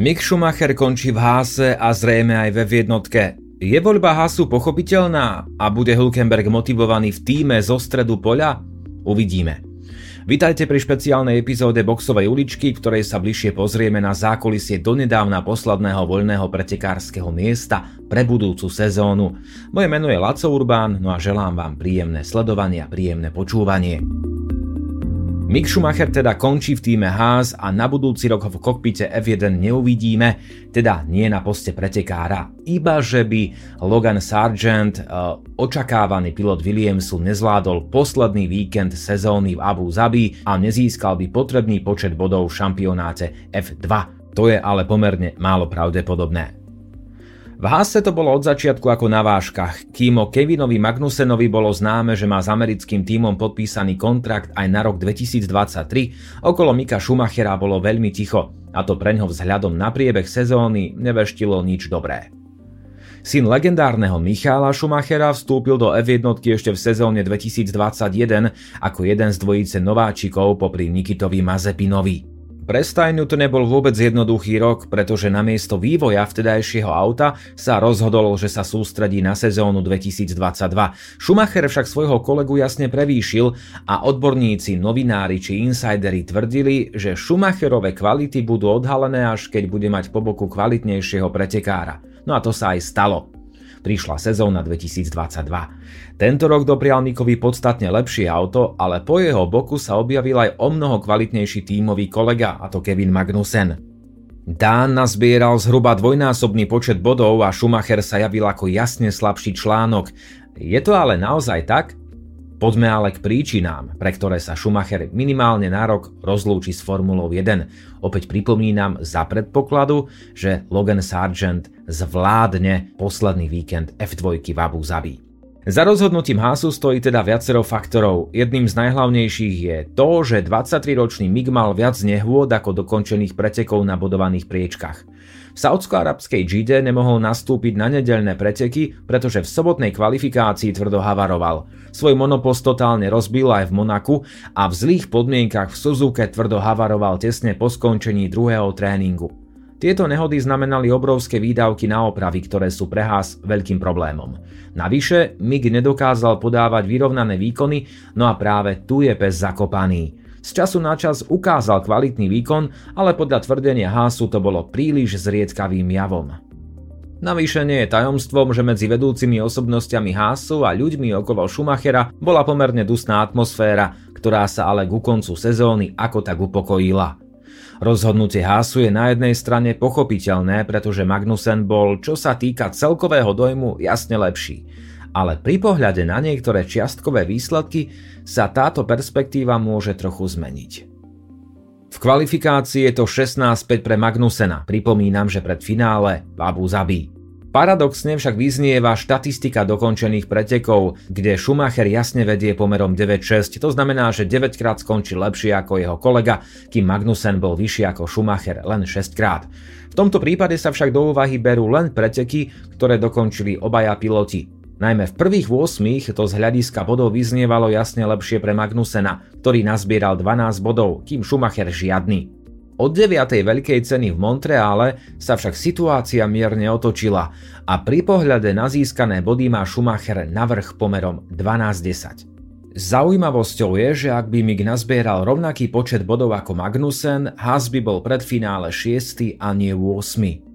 Mick Schumacher končí v Háse a zrejme aj ve jednotke. Je voľba Hasu pochopiteľná a bude Hulkenberg motivovaný v týme zo stredu poľa? Uvidíme. Vítajte pri špeciálnej epizóde Boxovej uličky, v ktorej sa bližšie pozrieme na zákulisie donedávna posledného voľného pretekárskeho miesta pre budúcu sezónu. Moje meno je Laco Urbán, no a želám vám príjemné sledovanie a príjemné počúvanie. Mick Schumacher teda končí v týme Haas a na budúci rok ho v kokpite F1 neuvidíme, teda nie na poste pretekára. Iba že by Logan Sargent, eh, očakávaný pilot Williamsu, nezvládol posledný víkend sezóny v Abu Zabi a nezískal by potrebný počet bodov v šampionáte F2. To je ale pomerne málo pravdepodobné. V Hase to bolo od začiatku ako na váškach, kým o Kevinovi Magnusenovi bolo známe, že má s americkým tímom podpísaný kontrakt aj na rok 2023, okolo Mika Schumachera bolo veľmi ticho a to preňho vzhľadom na priebeh sezóny neveštilo nič dobré. Syn legendárneho Michála Schumachera vstúpil do F1 ešte v sezóne 2021 ako jeden z dvojice nováčikov popri Nikitovi Mazepinovi. Pre Stajnu to nebol vôbec jednoduchý rok, pretože namiesto vývoja vtedajšieho auta sa rozhodol, že sa sústredí na sezónu 2022. Schumacher však svojho kolegu jasne prevýšil a odborníci, novinári či insidery tvrdili, že Schumacherove kvality budú odhalené až keď bude mať po boku kvalitnejšieho pretekára. No a to sa aj stalo prišla sezóna 2022. Tento rok doprial Nikovi podstatne lepšie auto, ale po jeho boku sa objavil aj o mnoho kvalitnejší tímový kolega, a to Kevin Magnussen. Dán nazbieral zhruba dvojnásobný počet bodov a Schumacher sa javil ako jasne slabší článok. Je to ale naozaj tak? Poďme ale k príčinám, pre ktoré sa Schumacher minimálne na rok rozlúči s Formulou 1. Opäť pripomínam za predpokladu, že Logan Sargent zvládne posledný víkend F2 v Abu Zabi. Za rozhodnutím Hasu stojí teda viacero faktorov. Jedným z najhlavnejších je to, že 23-ročný Mig mal viac nehôd ako dokončených pretekov na bodovaných priečkach. V saudsko-arabskej GD nemohol nastúpiť na nedelné preteky, pretože v sobotnej kvalifikácii tvrdo havaroval. Svoj monopost totálne rozbil aj v Monaku a v zlých podmienkach v Suzuke tvrdo havaroval tesne po skončení druhého tréningu. Tieto nehody znamenali obrovské výdavky na opravy, ktoré sú pre Haas veľkým problémom. Navyše, MIG nedokázal podávať vyrovnané výkony, no a práve tu je pes zakopaný. Z času na čas ukázal kvalitný výkon, ale podľa tvrdenia Hásu to bolo príliš zriedkavým javom. Navyše nie je tajomstvom, že medzi vedúcimi osobnostiami Hásu a ľuďmi okolo Schumachera bola pomerne dusná atmosféra, ktorá sa ale ku koncu sezóny ako tak upokojila. Rozhodnutie Hásu je na jednej strane pochopiteľné, pretože Magnussen bol, čo sa týka celkového dojmu, jasne lepší ale pri pohľade na niektoré čiastkové výsledky sa táto perspektíva môže trochu zmeniť. V kvalifikácii je to 16-5 pre Magnusena, pripomínam, že pred finále Abu Zabi. Paradoxne však vyznieva štatistika dokončených pretekov, kde Schumacher jasne vedie pomerom 9-6, to znamená, že 9 krát skončil lepšie ako jeho kolega, kým Magnussen bol vyšší ako Schumacher len 6 krát. V tomto prípade sa však do úvahy berú len preteky, ktoré dokončili obaja piloti. Najmä v prvých 8 to z hľadiska bodov vyznievalo jasne lepšie pre Magnusena, ktorý nazbieral 12 bodov, kým Schumacher žiadny. Od 9. veľkej ceny v Montreále sa však situácia mierne otočila a pri pohľade na získané body má Schumacher navrh pomerom 12-10. Zaujímavosťou je, že ak by Mig nazbieral rovnaký počet bodov ako Magnussen, Haas by bol pred finále 6. a nie 8.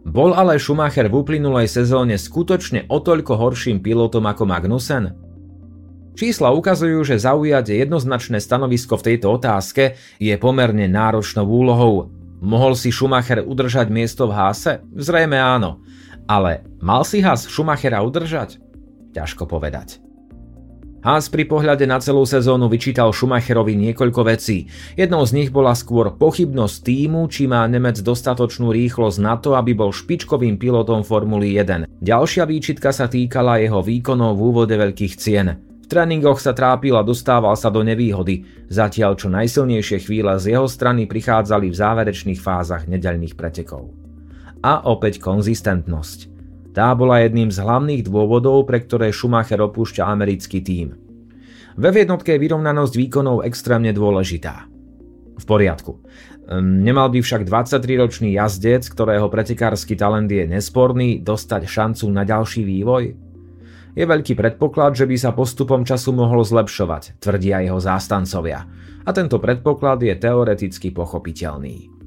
Bol ale Schumacher v uplynulej sezóne skutočne o toľko horším pilotom ako Magnussen? Čísla ukazujú, že zaujať jednoznačné stanovisko v tejto otázke je pomerne náročnou úlohou. Mohol si Schumacher udržať miesto v Háse? Zrejme áno. Ale mal si Haas Schumachera udržať? Ťažko povedať. Haas pri pohľade na celú sezónu vyčítal Schumacherovi niekoľko vecí. Jednou z nich bola skôr pochybnosť týmu, či má Nemec dostatočnú rýchlosť na to, aby bol špičkovým pilotom Formuly 1. Ďalšia výčitka sa týkala jeho výkonov v úvode veľkých cien. V tréningoch sa trápil a dostával sa do nevýhody, zatiaľ čo najsilnejšie chvíle z jeho strany prichádzali v záverečných fázach nedeľných pretekov. A opäť konzistentnosť. Tá bola jedným z hlavných dôvodov, pre ktoré Schumacher opúšťa americký tím. Ve jednotke je vyrovnanosť výkonov extrémne dôležitá. V poriadku. Ehm, nemal by však 23-ročný jazdec, ktorého pretekársky talent je nesporný, dostať šancu na ďalší vývoj? Je veľký predpoklad, že by sa postupom času mohol zlepšovať, tvrdia jeho zástancovia. A tento predpoklad je teoreticky pochopiteľný.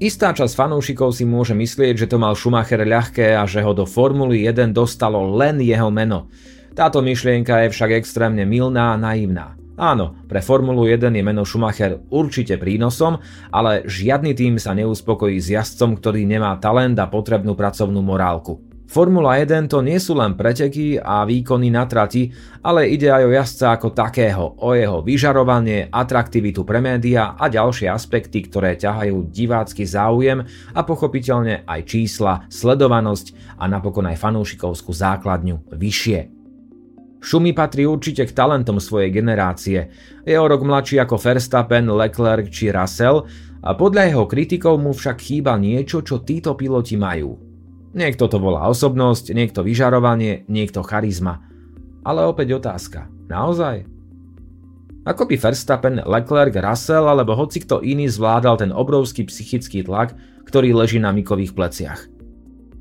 Istá časť fanúšikov si môže myslieť, že to mal Schumacher ľahké a že ho do Formuly 1 dostalo len jeho meno. Táto myšlienka je však extrémne milná a naivná. Áno, pre Formulu 1 je meno Schumacher určite prínosom, ale žiadny tým sa neuspokojí s jazdcom, ktorý nemá talent a potrebnú pracovnú morálku. Formula 1 to nie sú len preteky a výkony na trati, ale ide aj o jazdca ako takého, o jeho vyžarovanie, atraktivitu pre média a ďalšie aspekty, ktoré ťahajú divácky záujem a pochopiteľne aj čísla, sledovanosť a napokon aj fanúšikovskú základňu vyššie. Šumi patrí určite k talentom svojej generácie. Je o rok mladší ako Verstappen, Leclerc či Russell a podľa jeho kritikov mu však chýba niečo, čo títo piloti majú. Niekto to volá osobnosť, niekto vyžarovanie, niekto charizma. Ale opäť otázka. Naozaj? Ako by Verstappen, Leclerc, Russell alebo hoci kto iný zvládal ten obrovský psychický tlak, ktorý leží na Mikových pleciach?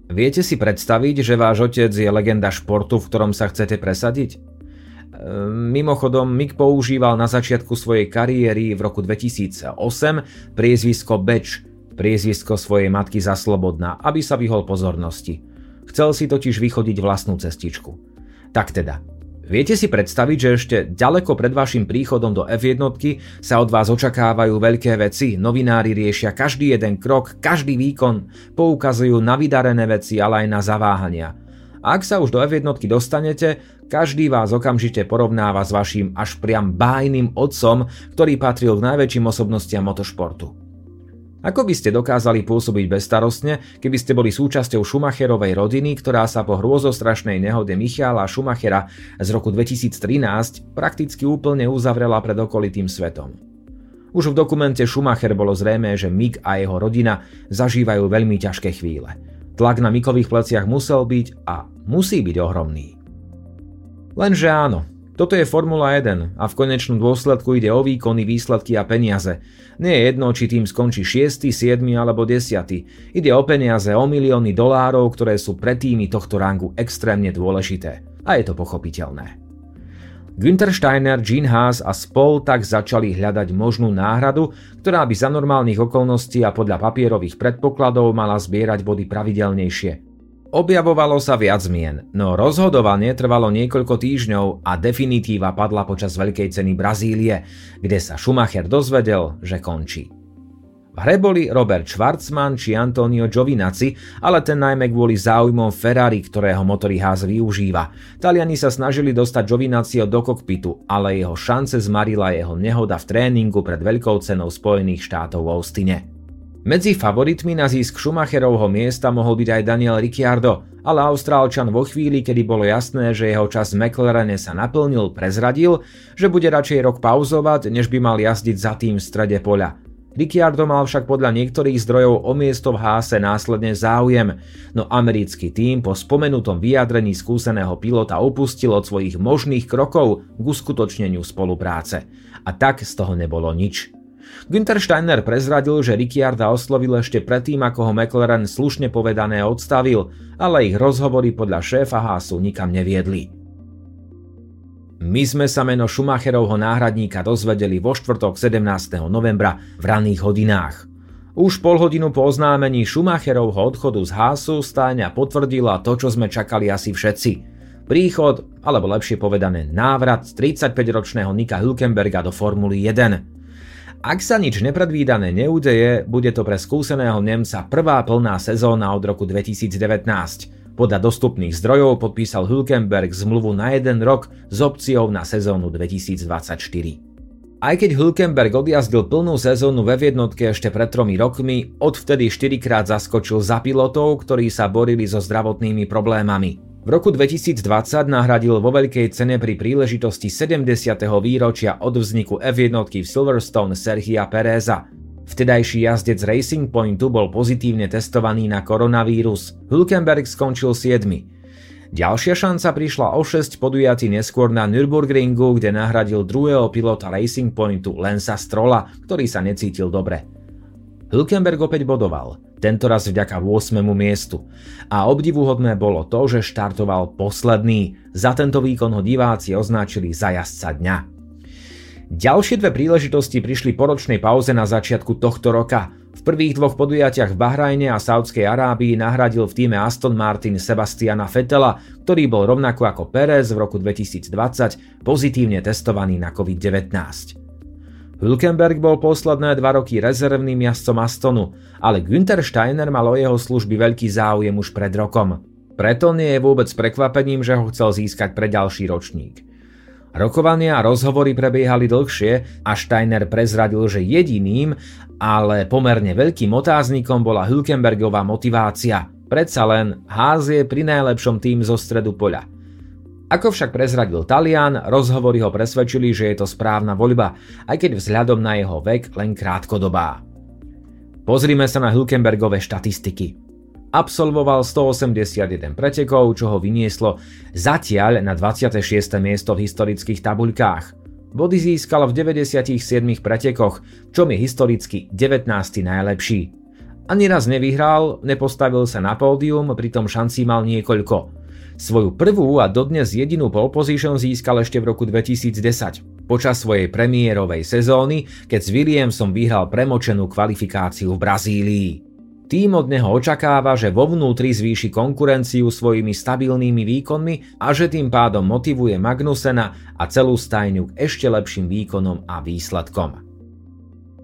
Viete si predstaviť, že váš otec je legenda športu, v ktorom sa chcete presadiť? Ehm, mimochodom, Mick používal na začiatku svojej kariéry v roku 2008 priezvisko Beč, priezvisko svojej matky za Slobodná, aby sa vyhol pozornosti. Chcel si totiž vychodiť vlastnú cestičku. Tak teda, Viete si predstaviť, že ešte ďaleko pred vašim príchodom do F1 sa od vás očakávajú veľké veci, novinári riešia každý jeden krok, každý výkon, poukazujú na vydarené veci, ale aj na zaváhania. Ak sa už do F1 dostanete, každý vás okamžite porovnáva s vašim až priam bájnym otcom, ktorý patril k najväčším osobnostiam motošportu. Ako by ste dokázali pôsobiť bezstarostne, keby ste boli súčasťou Schumacherovej rodiny, ktorá sa po hrôzostrašnej nehode Michala Schumachera z roku 2013 prakticky úplne uzavrela pred okolitým svetom. Už v dokumente Schumacher bolo zrejme, že Mick a jeho rodina zažívajú veľmi ťažké chvíle. Tlak na Mikových pleciach musel byť a musí byť ohromný. Lenže áno, toto je Formula 1 a v konečnom dôsledku ide o výkony, výsledky a peniaze. Nie je jedno, či tým skončí 6., 7. alebo 10. Ide o peniaze, o milióny dolárov, ktoré sú pre týmy tohto rangu extrémne dôležité. A je to pochopiteľné. Günther Steiner, Gene Haas a spol tak začali hľadať možnú náhradu, ktorá by za normálnych okolností a podľa papierových predpokladov mala zbierať body pravidelnejšie. Objavovalo sa viac zmien, no rozhodovanie trvalo niekoľko týždňov a definitíva padla počas Veľkej ceny Brazílie, kde sa Schumacher dozvedel, že končí. V hre boli Robert Schwarzman či Antonio Giovinazzi, ale ten najmä kvôli záujmom Ferrari, ktorého motory Haas využíva. Taliani sa snažili dostať Giovinazziho do kokpitu, ale jeho šance zmarila jeho nehoda v tréningu pred Veľkou cenou Spojených štátov v Austine. Medzi favoritmi na zisk Schumacherovho miesta mohol byť aj Daniel Ricciardo, ale Austrálčan vo chvíli, kedy bolo jasné, že jeho čas v McLarene sa naplnil, prezradil, že bude radšej rok pauzovať, než by mal jazdiť za tým v strede poľa. Ricciardo mal však podľa niektorých zdrojov o miesto v háse následne záujem, no americký tým po spomenutom vyjadrení skúseného pilota upustil od svojich možných krokov k uskutočneniu spolupráce. A tak z toho nebolo nič. Günther Steiner prezradil, že Ricciarda oslovil ešte predtým, ako ho McLaren slušne povedané odstavil, ale ich rozhovory podľa šéfa Haasu nikam neviedli. My sme sa meno Schumacherovho náhradníka dozvedeli vo štvrtok 17. novembra v ranných hodinách. Už pol hodinu po oznámení Schumacherovho odchodu z Haasu stajňa potvrdila to, čo sme čakali asi všetci. Príchod, alebo lepšie povedané návrat 35-ročného Nika Hülkenberga do Formuly 1. Ak sa nič nepredvídané neudeje, bude to pre skúseného Nemca prvá plná sezóna od roku 2019. Podľa dostupných zdrojov podpísal Hülkenberg zmluvu na jeden rok s opciou na sezónu 2024. Aj keď Hülkenberg odjazdil plnú sezónu ve jednotke ešte pred tromi rokmi, odvtedy 4 krát zaskočil za pilotov, ktorí sa borili so zdravotnými problémami. V roku 2020 nahradil vo veľkej cene pri príležitosti 70. výročia od vzniku F1 v Silverstone Sergia Pereza. Vtedajší jazdec Racing Pointu bol pozitívne testovaný na koronavírus. Hülkenberg skončil 7. Ďalšia šanca prišla o 6 podujatí neskôr na Nürburgringu, kde nahradil druhého pilota Racing Pointu Lensa Strolla, ktorý sa necítil dobre. Hülkenberg opäť bodoval, tentoraz vďaka 8. miestu. A obdivuhodné bolo to, že štartoval posledný. Za tento výkon ho diváci označili za jazdca dňa. Ďalšie dve príležitosti prišli po ročnej pauze na začiatku tohto roka. V prvých dvoch podujatiach v Bahrajne a Saudskej Arábii nahradil v týme Aston Martin Sebastiana Fetela, ktorý bol rovnako ako Perez v roku 2020 pozitívne testovaný na COVID-19. Hülkenberg bol posledné dva roky rezervným jazdcom Astonu, ale Günther Steiner mal o jeho služby veľký záujem už pred rokom. Preto nie je vôbec prekvapením, že ho chcel získať pre ďalší ročník. Rokovania a rozhovory prebiehali dlhšie a Steiner prezradil, že jediným, ale pomerne veľkým otáznikom bola Hülkenbergová motivácia. Predsa len Haas je pri najlepšom tým zo stredu poľa. Ako však prezradil Talian, rozhovory ho presvedčili, že je to správna voľba, aj keď vzhľadom na jeho vek len krátkodobá. Pozrime sa na Hülkenbergové štatistiky. Absolvoval 181 pretekov, čo ho vynieslo zatiaľ na 26. miesto v historických tabuľkách. Body získal v 97 pretekoch, čom je historicky 19. najlepší. Ani raz nevyhral, nepostavil sa na pódium, pritom šancí mal niekoľko. Svoju prvú a dodnes jedinú pole position získal ešte v roku 2010, počas svojej premiérovej sezóny, keď s Williamsom vyhral premočenú kvalifikáciu v Brazílii. Tým od neho očakáva, že vo vnútri zvýši konkurenciu svojimi stabilnými výkonmi a že tým pádom motivuje Magnusena a celú stajňu k ešte lepším výkonom a výsledkom.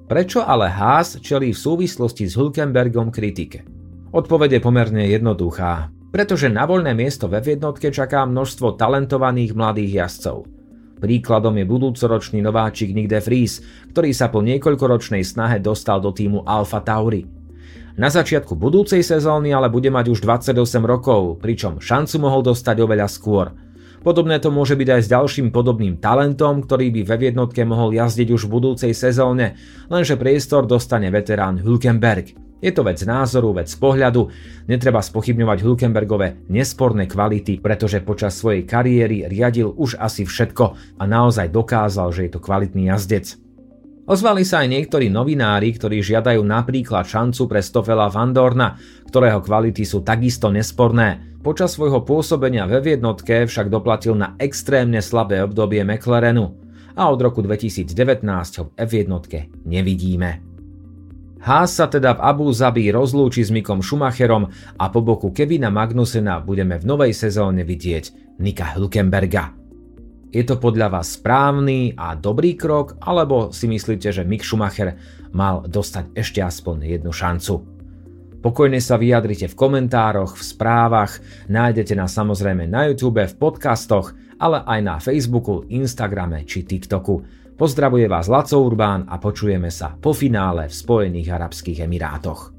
Prečo ale Haas čelí v súvislosti s Hulkenbergom kritike? Odpovede pomerne jednoduchá, pretože na voľné miesto ve jednotke čaká množstvo talentovaných mladých jazdcov. Príkladom je budúcoročný nováčik Nick de Vries, ktorý sa po niekoľkoročnej snahe dostal do týmu Alfa Tauri – na začiatku budúcej sezóny ale bude mať už 28 rokov, pričom šancu mohol dostať oveľa skôr. Podobné to môže byť aj s ďalším podobným talentom, ktorý by ve jednotke mohol jazdiť už v budúcej sezóne, lenže priestor dostane veterán Hülkenberg. Je to vec názoru, vec pohľadu, netreba spochybňovať Hülkenbergové nesporné kvality, pretože počas svojej kariéry riadil už asi všetko a naozaj dokázal, že je to kvalitný jazdec. Ozvali sa aj niektorí novinári, ktorí žiadajú napríklad šancu pre Stofela Vandorna, ktorého kvality sú takisto nesporné. Počas svojho pôsobenia ve jednotke však doplatil na extrémne slabé obdobie McLarenu a od roku 2019 ho v F1 nevidíme. Haas sa teda v Abu Zabi rozlúči s Mikom Schumacherom a po boku Kevina Magnusena budeme v novej sezóne vidieť Nika Hülkenberga. Je to podľa vás správny a dobrý krok, alebo si myslíte, že Mick Schumacher mal dostať ešte aspoň jednu šancu? Pokojne sa vyjadrite v komentároch, v správach, nájdete nás samozrejme na YouTube, v podcastoch, ale aj na Facebooku, Instagrame či TikToku. Pozdravuje vás Laco Urbán a počujeme sa po finále v Spojených Arabských Emirátoch.